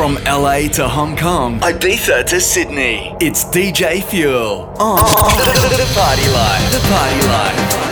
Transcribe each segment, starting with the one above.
From LA to Hong Kong, Ibiza to Sydney, it's DJ Fuel on the Party Life. The Party Life.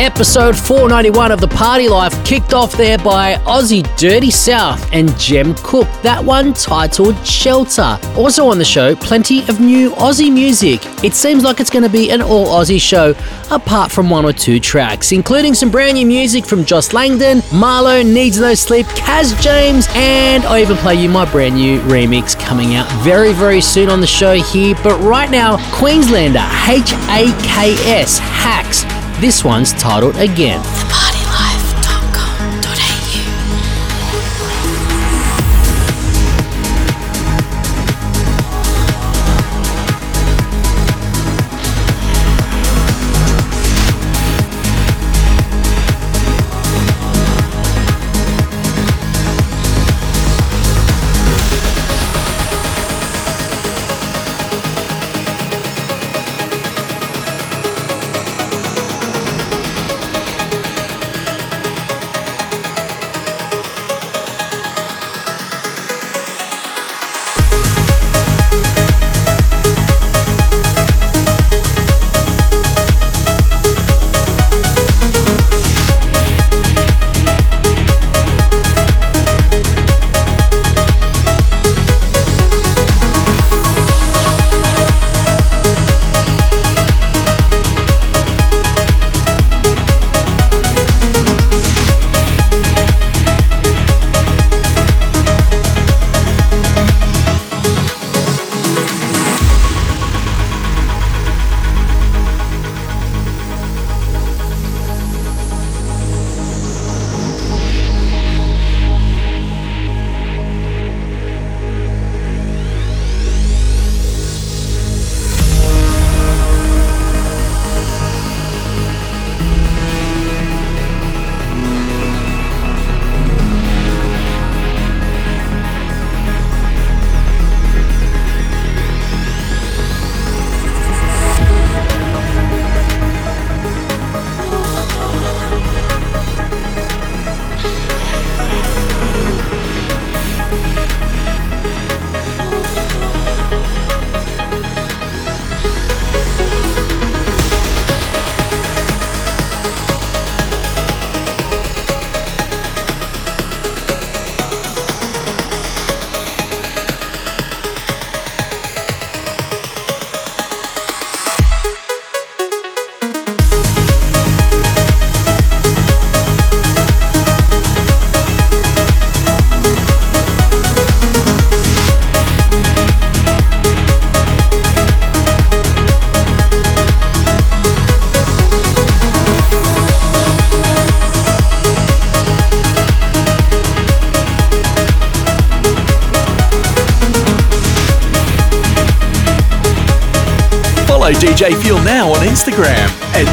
Episode 491 of The Party Life kicked off there by Aussie Dirty South and Jem Cooke. That one titled Shelter. Also on the show, plenty of new Aussie music. It seems like it's going to be an all Aussie show, apart from one or two tracks, including some brand new music from Joss Langdon, Marlo, Needs No Sleep, Kaz James, and I even play you my brand new remix coming out very, very soon on the show here. But right now, Queenslander H A K S Hacks. This one's titled Again.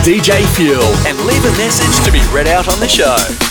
DJ Fuel and leave a message to be read out on the show.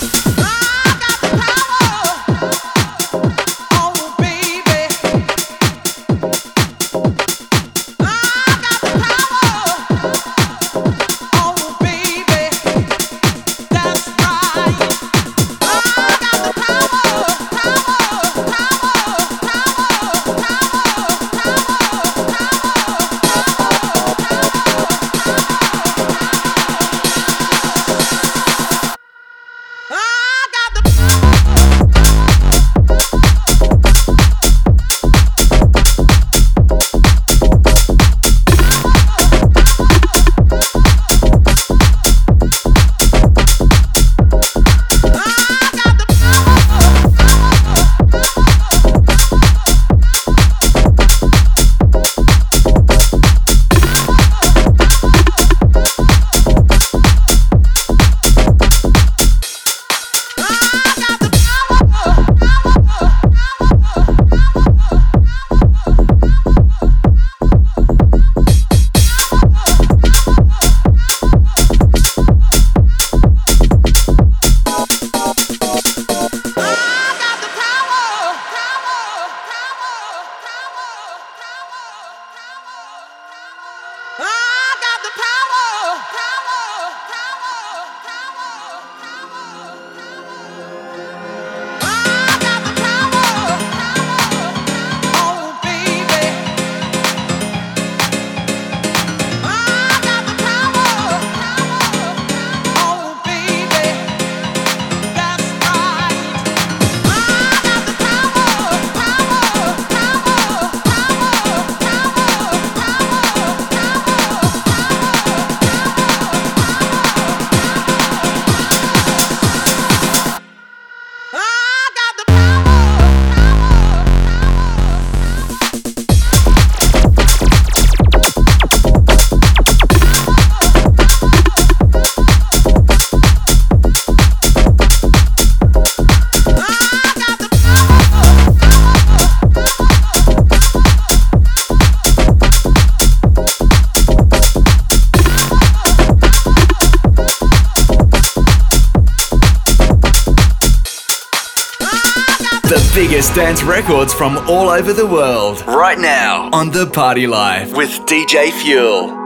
Records from all over the world. Right now on The Party Life with DJ Fuel.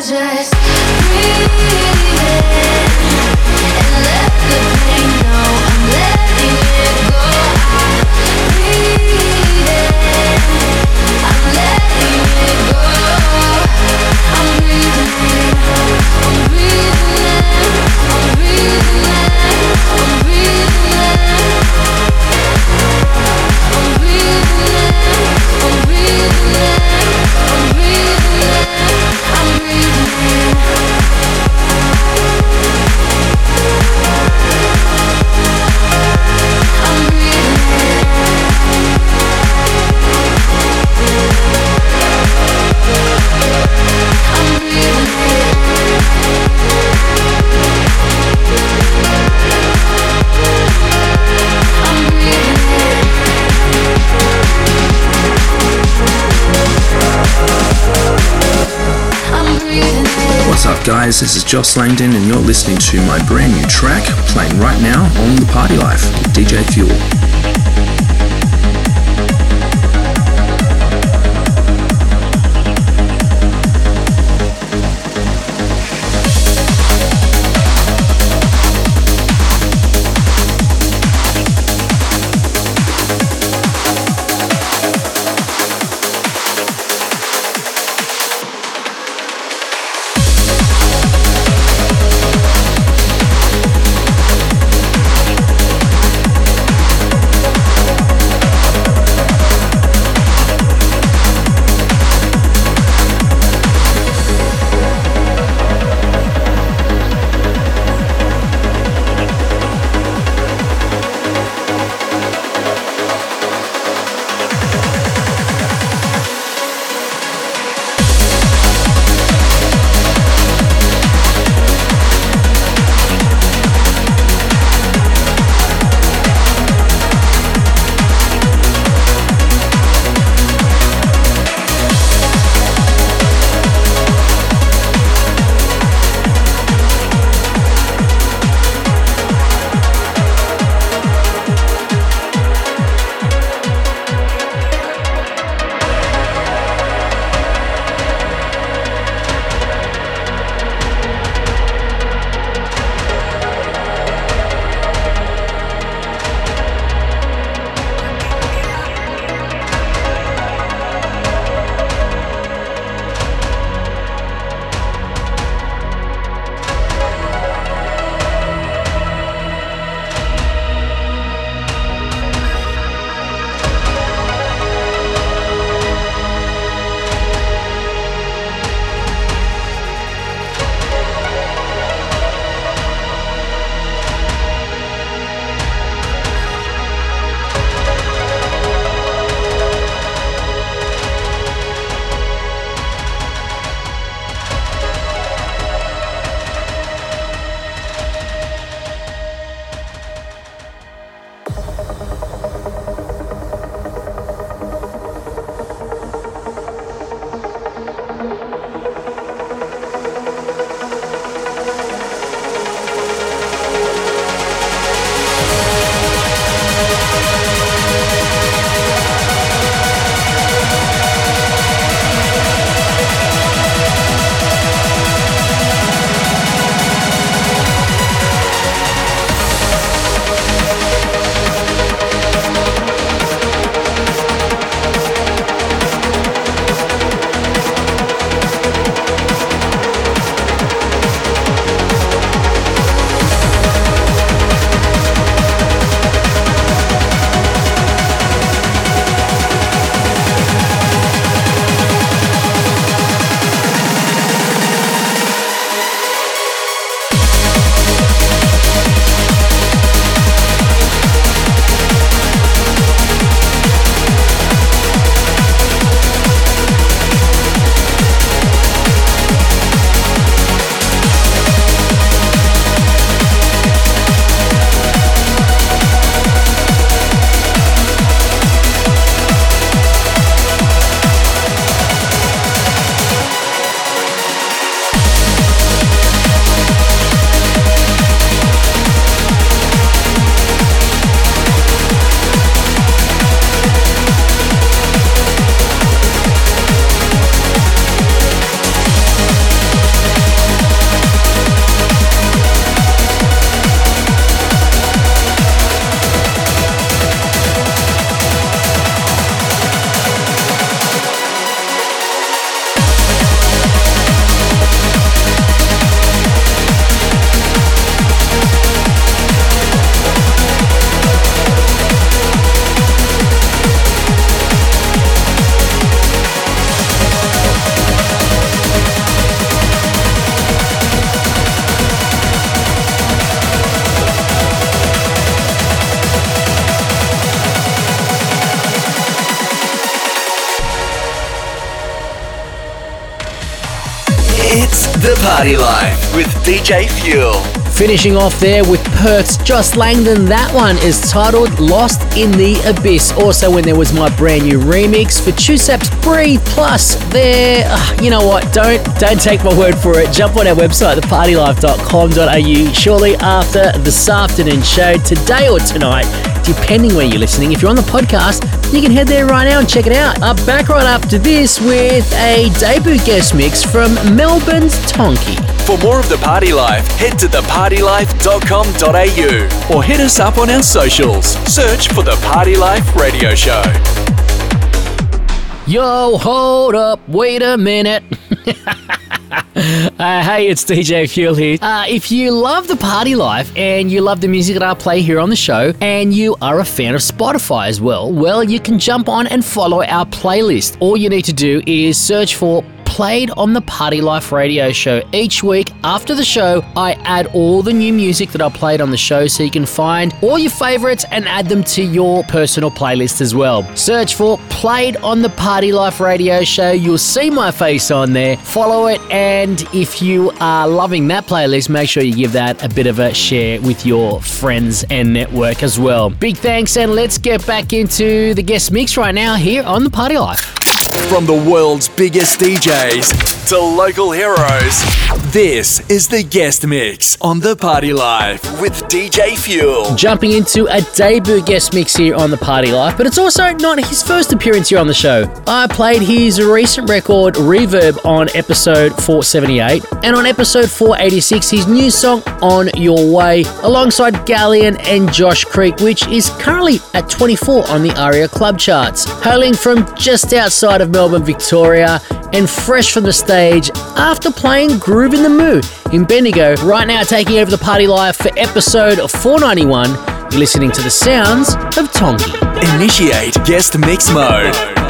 just guys, this is Joss Langdon, and you're listening to my brand new track playing right now on The Party Life DJ Fuel. DJ Fuel. Finishing off there with Perth's Joss Langdon. That one is titled Lost in the Abyss. Also, when there was my brand new remix for Chusap's Breathe Plus. There, uh, you know what? Don't don't take my word for it. Jump on our website, thepartylife.com.au. Shortly after this afternoon show, today or tonight, depending where you're listening. If you're on the podcast, you can head there right now and check it out. Uh, back right to this with a debut guest mix from Melbourne's Tonky. For more of The Party Life, head to thepartylife.com.au or hit us up on our socials. Search for The Party Life Radio Show. Yo, hold up, wait a minute. Uh, hey, it's DJ Fuel here. Uh, if you love the party life and you love the music that I play here on the show, and you are a fan of Spotify as well, well, you can jump on and follow our playlist. All you need to do is search for played on the Party Life radio show. Each week after the show, I add all the new music that I played on the show so you can find all your favorites and add them to your personal playlist as well. Search for Played on the Party Life radio show. You'll see my face on there. Follow it, and if you are loving that playlist, make sure you give that a bit of a share with your friends and network as well. Big thanks, and let's get back into the guest mix right now here on the Party Life. From the world's biggest DJs to local heroes, this is the guest mix on The Party Life with DJ Fuel. Jumping into a debut guest mix here on The Party Life, but it's also not his first appearance here on the show. I played his recent record Reverb on episode 478, and on episode 486, his new song On Your Way, alongside Gallian and Josh Creek, which is currently at 24 on the ARIA Club charts. Hailing from just outside of Melbourne, Victoria, and fresh from the stage after playing Groovin the Moo in Bendigo. Right now, taking over the party life for episode 491. You're listening to the sounds of Tonky. Initiate guest mix mode.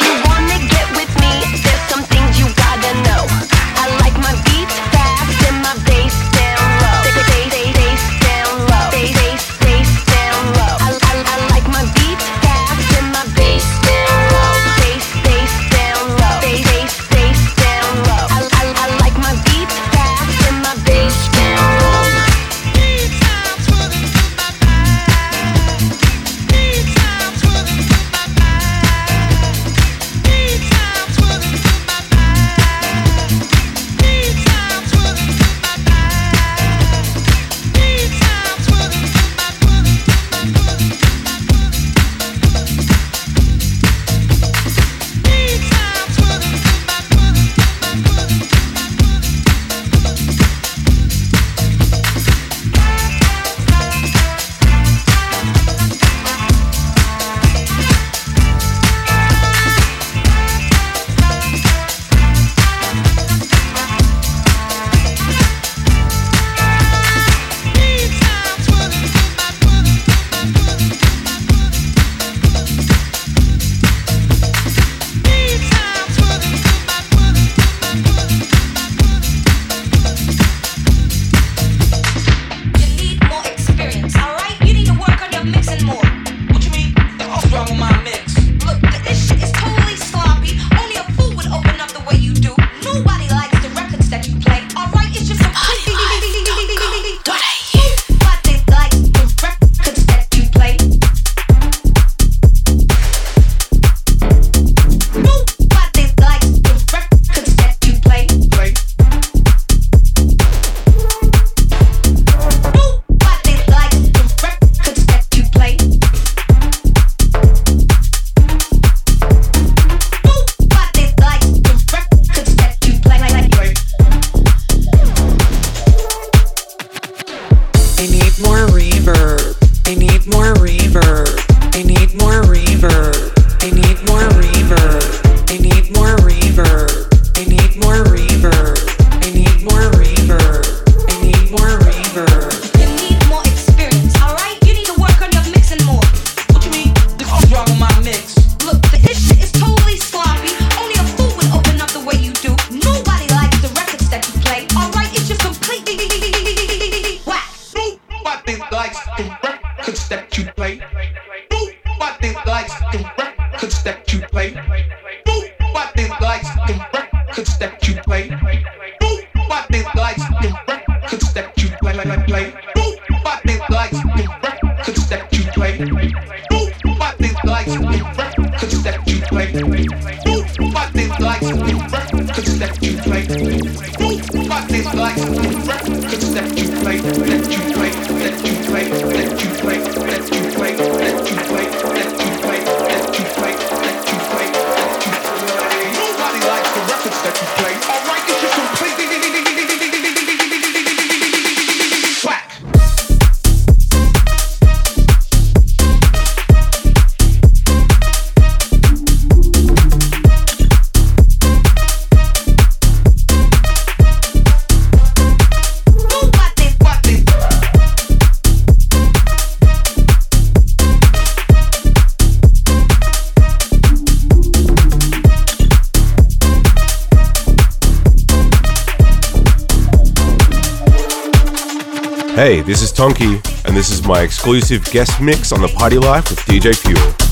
This is Tonky, and this is my exclusive guest mix on The Party Life with DJ Fuel.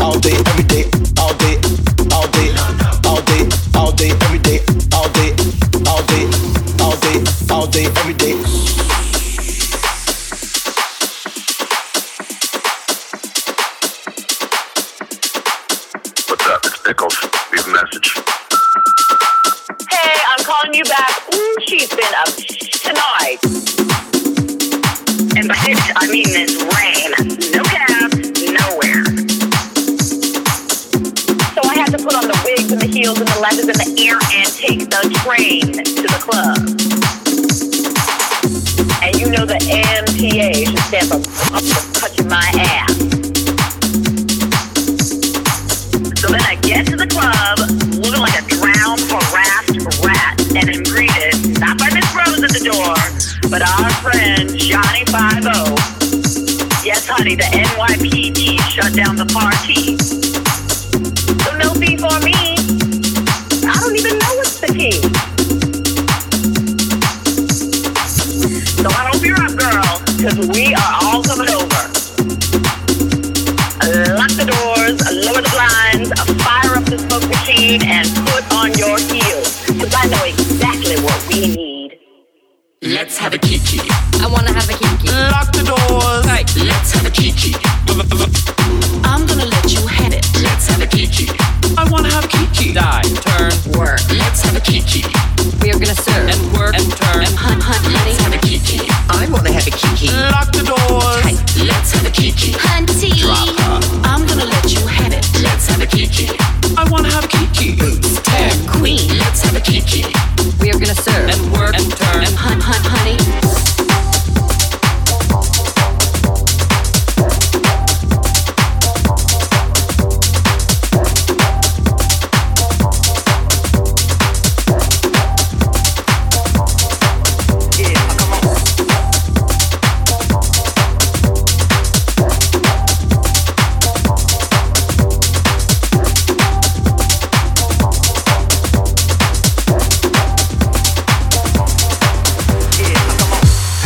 all day, every day.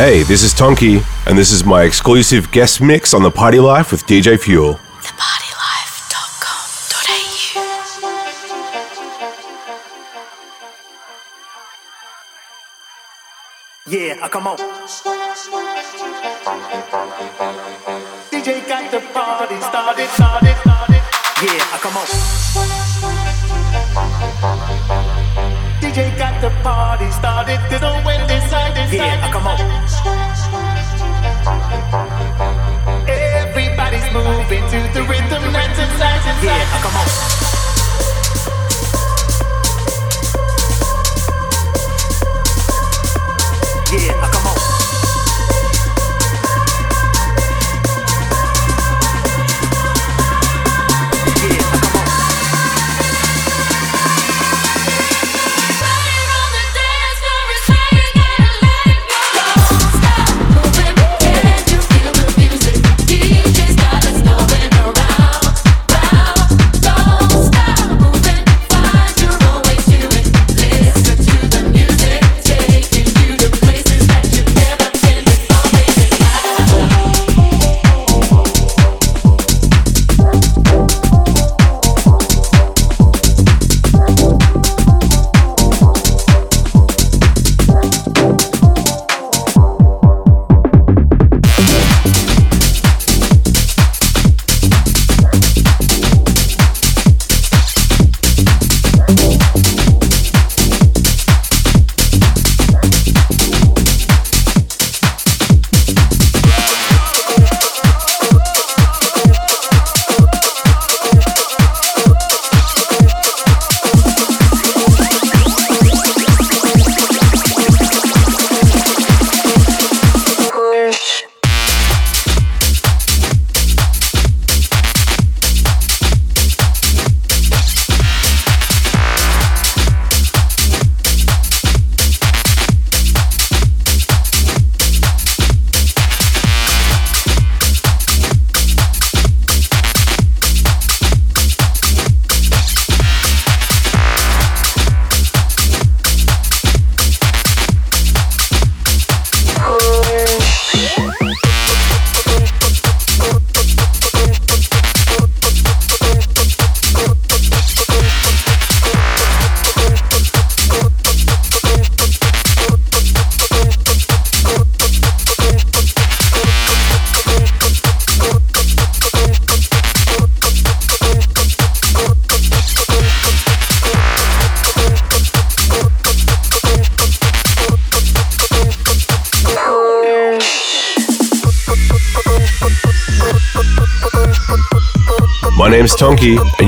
Hey, this is Tonky, and this is my exclusive guest mix on the Party Life with DJ Fuel. Yeah, uh, come on. DJ got the party started, started, started. Yeah, uh, come on. DJ got the party started. They don't wait inside, inside. Yeah, come on. Everybody's moving to the rhythm that's inside, inside. Yeah, come on. Yeah,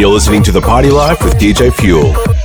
you're listening to the Party Life with DJ Fuel.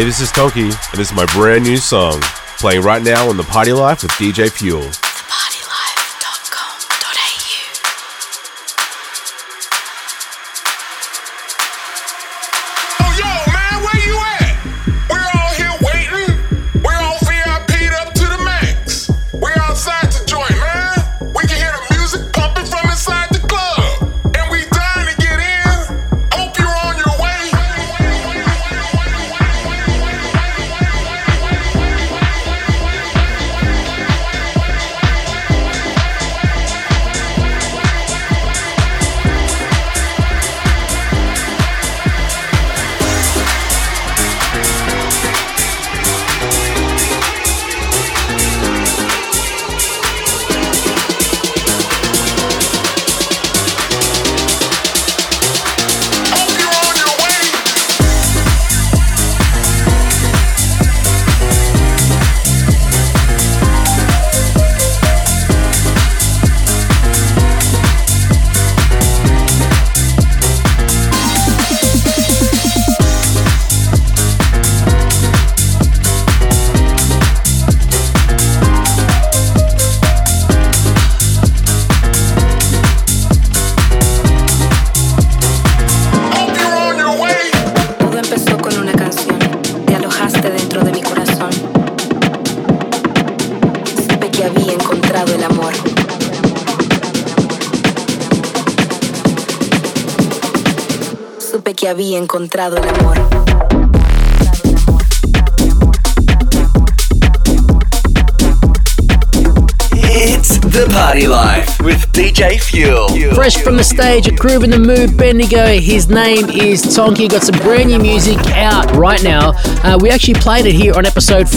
Hey, this is Tonky, and this is my brand new song playing right now on the Party Life with DJ Fuel. Había encontrado el amor. It's the Party Life with DJ Fuel. Fresh from the stage at Groovin the Moo, Bendigo. His name is Tonky. Got some brand new music out right now. Uh, we actually played it here on episode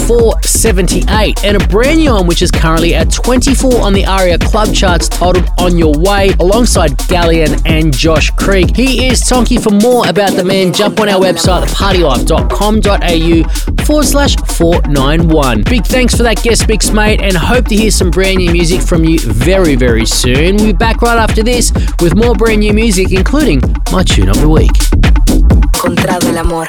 478, and a brand new one which is currently at 24 on the ARIA Club charts, titled On Your Way, alongside Gallian and Josh Creek. He is Tonky. For more about the man, jump on our website, thepartylife.com.au forward slash 491. Big thanks for that guest mix, mate, and hope to hear some brand new music from you very, very soon. We'll be back right after this with more brand new music, including my tune of the week. Amor.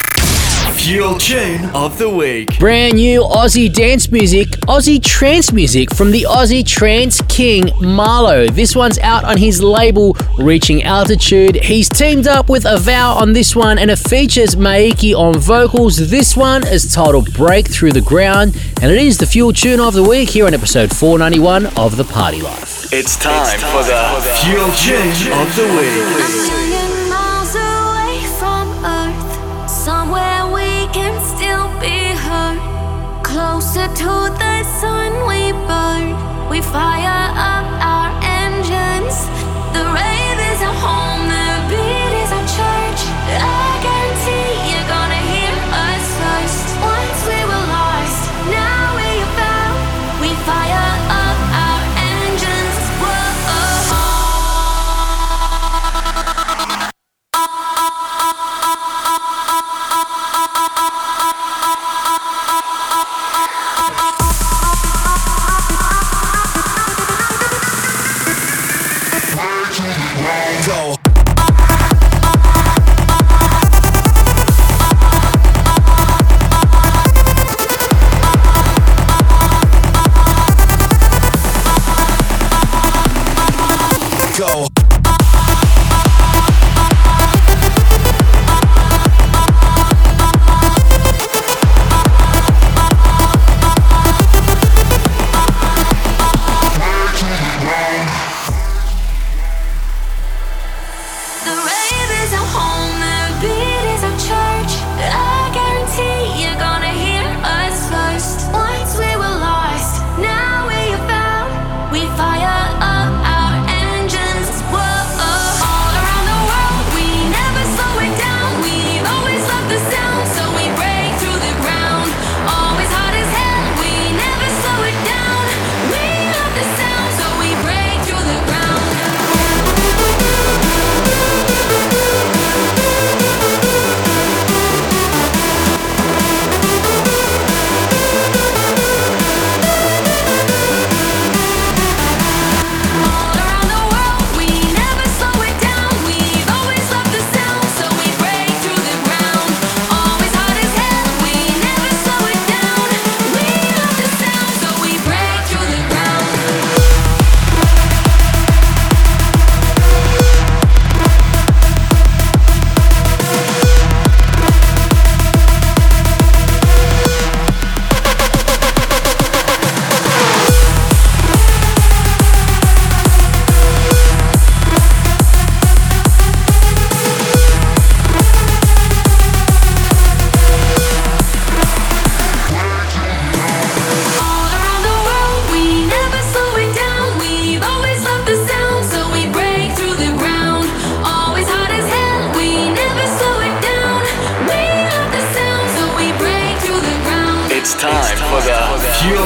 Fuel Tune of the Week. Brand new Aussie dance music, Aussie trance music from the Aussie trance king Marlo. This one's out on his label Reaching Altitude. He's teamed up with Avow on this one and it features Maiki on vocals. This one is titled Break Through the Ground and it is the Fuel Tune of the Week here on episode 491 of The Party Life. It's time, for the Fuel Tune of the Week. To the Go.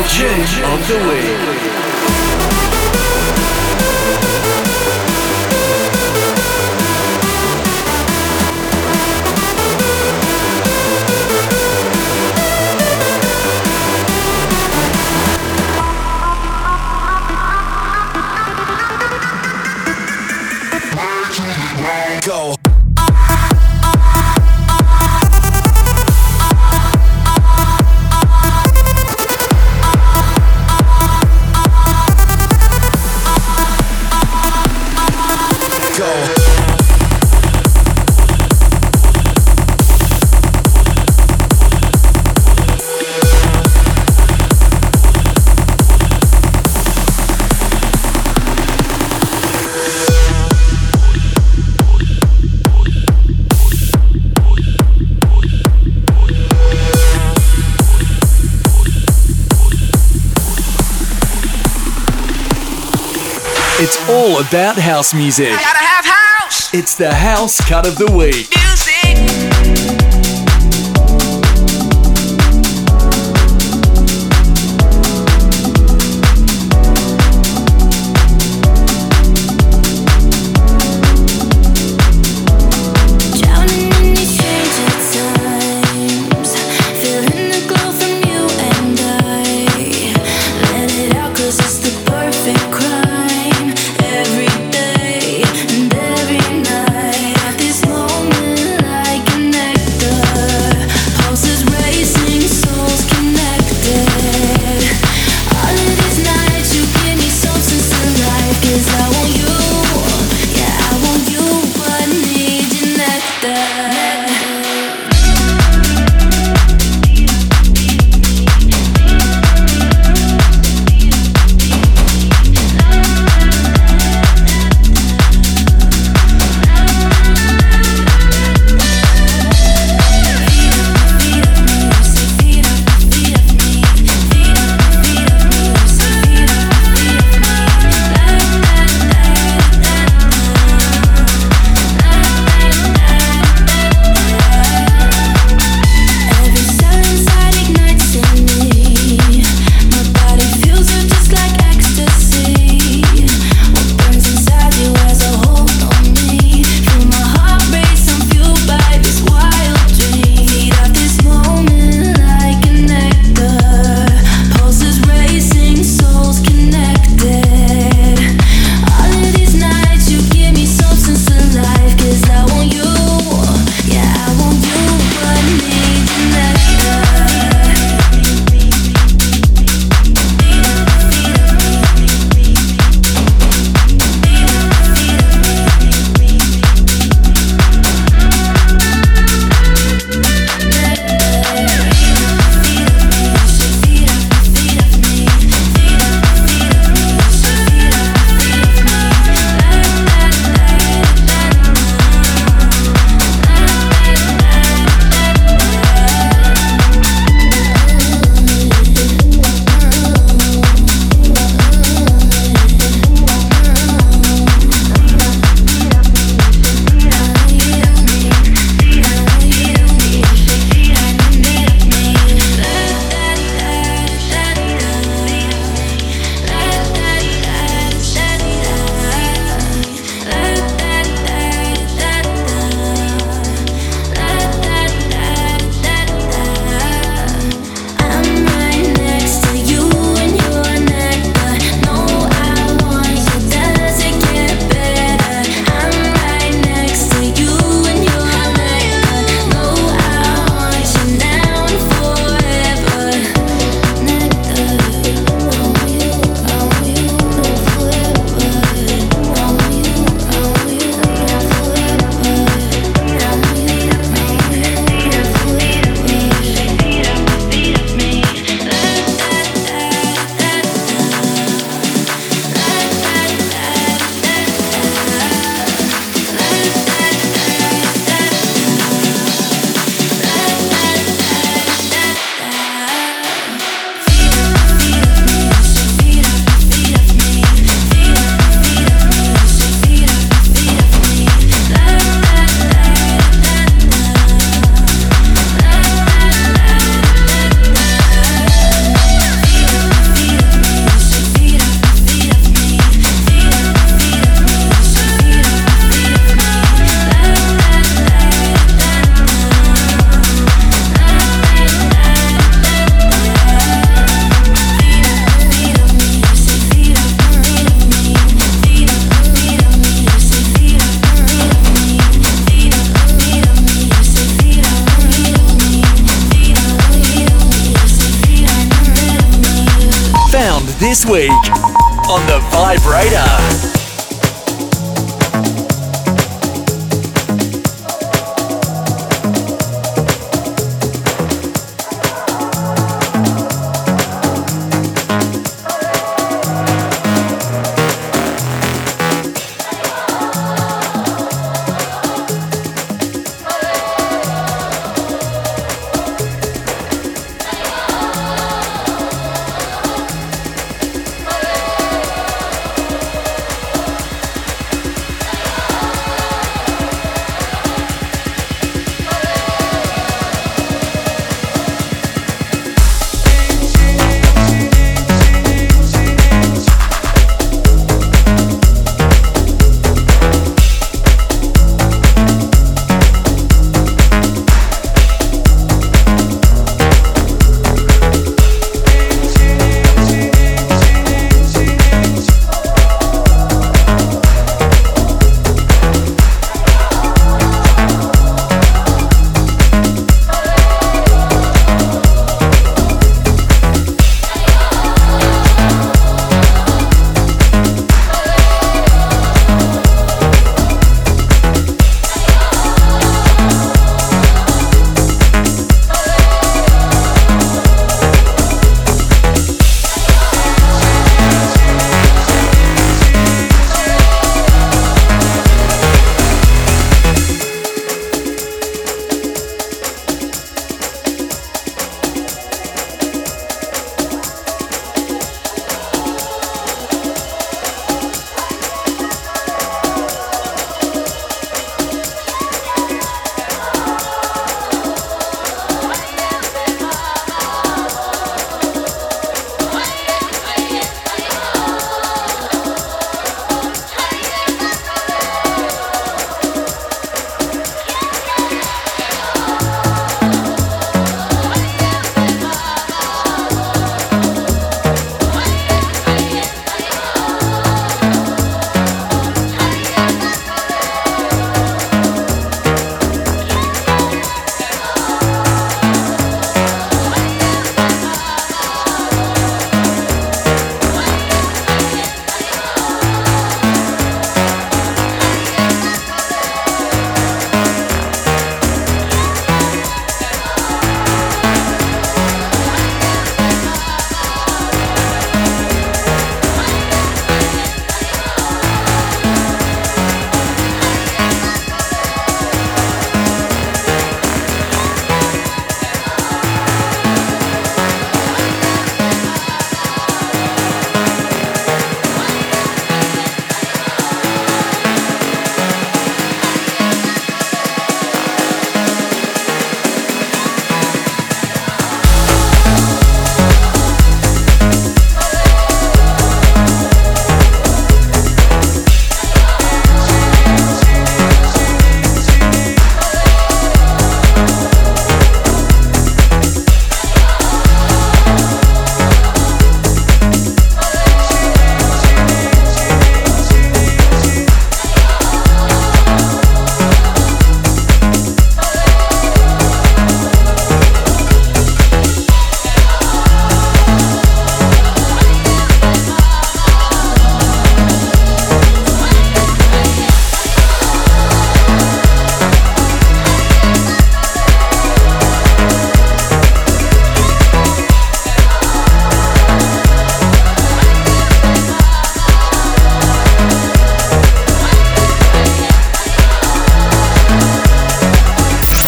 Jin on the way. It's all about house music. It's the house cut of the week.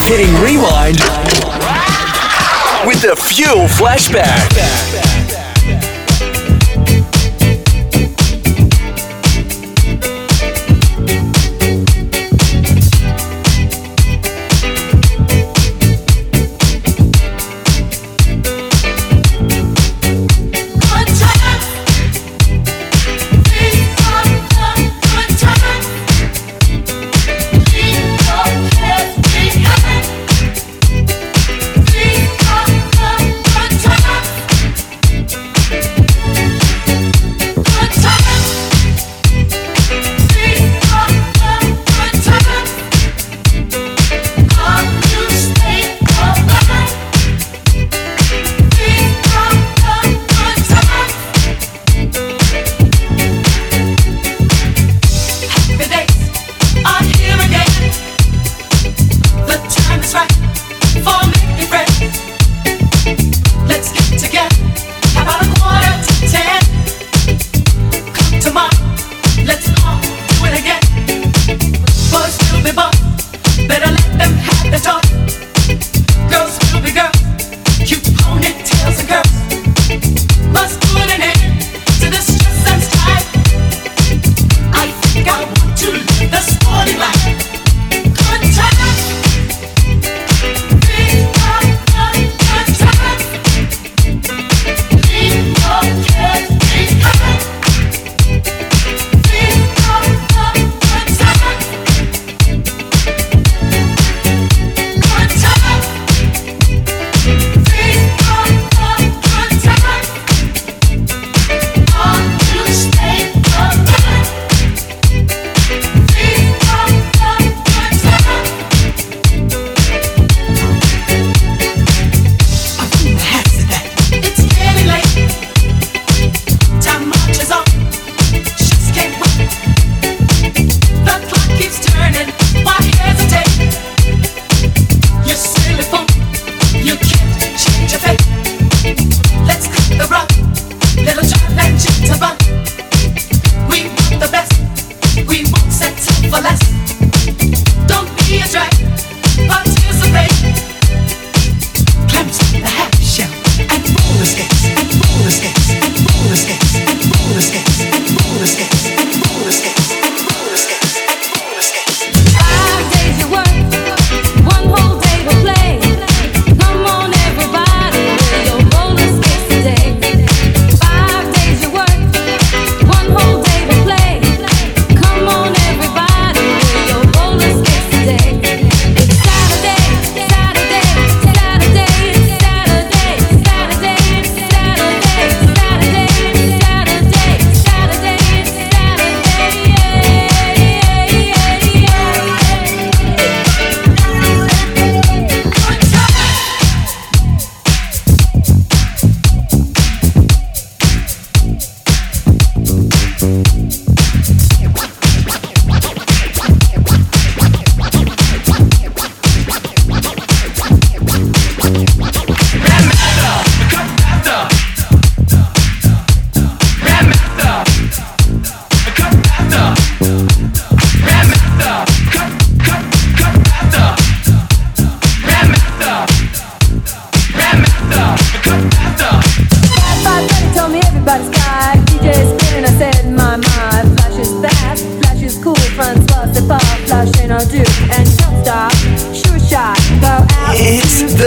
Hitting rewind with the Fuel Flashback.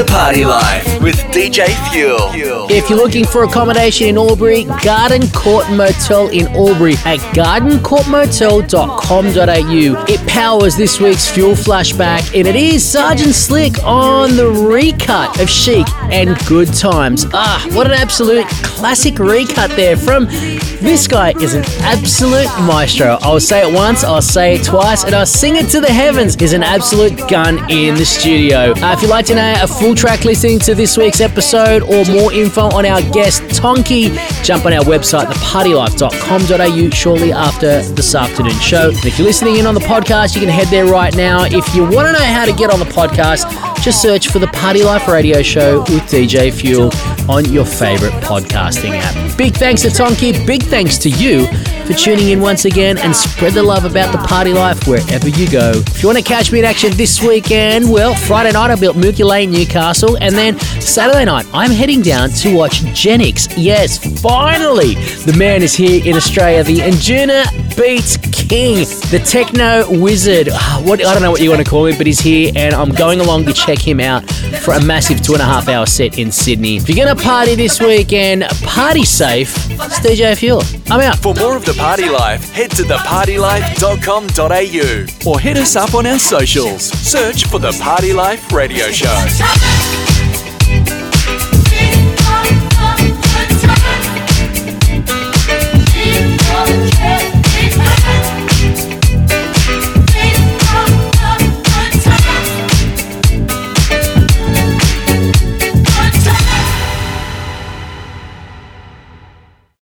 Party Life with DJ Fuel. If you're looking for accommodation in Albury, Garden Court Motel in Albury at gardencourtmotel.com.au. It powers this week's fuel flashback, and it is Sergeant Slick on the recut of Chic and Good Times. Ah, what an absolute classic recut there from this guy is an absolute maestro. I'll say it once, I'll say it twice, and I'll sing it to the heavens. Is an absolute gun in the studio. Uh, if you'd like to know a full track listening to this week's episode or more info on our guest Tonky, jump on our website, thepartylife.com.au, shortly after this afternoon show. And if you're listening in on the podcast, you can head there right now. If you want to know how to get on the podcast, just search for the Party Life Radio Show with DJ Fuel on your favorite podcasting app. Big thanks to Tonky, big thanks to you for tuning in once again and spread the love about the party life wherever you go. If you want to catch me in action this weekend, well, Friday night I built Mookie Lane, Newcastle, and then Saturday night I'm heading down to watch Genix. Yes, finally, the man is here in Australia, the Anjuna Beats King, the techno wizard. Ah, What I don't know what you want to call him, but he's here, and I'm going along to check him out for a massive two and a half hour set in Sydney. If you're gonna party this weekend, party safe. It's DJ Fuel. I'm out. For more of the party life, head to thepartylife.com.au or hit us up on our socials. Search for the Party Life Radio Show.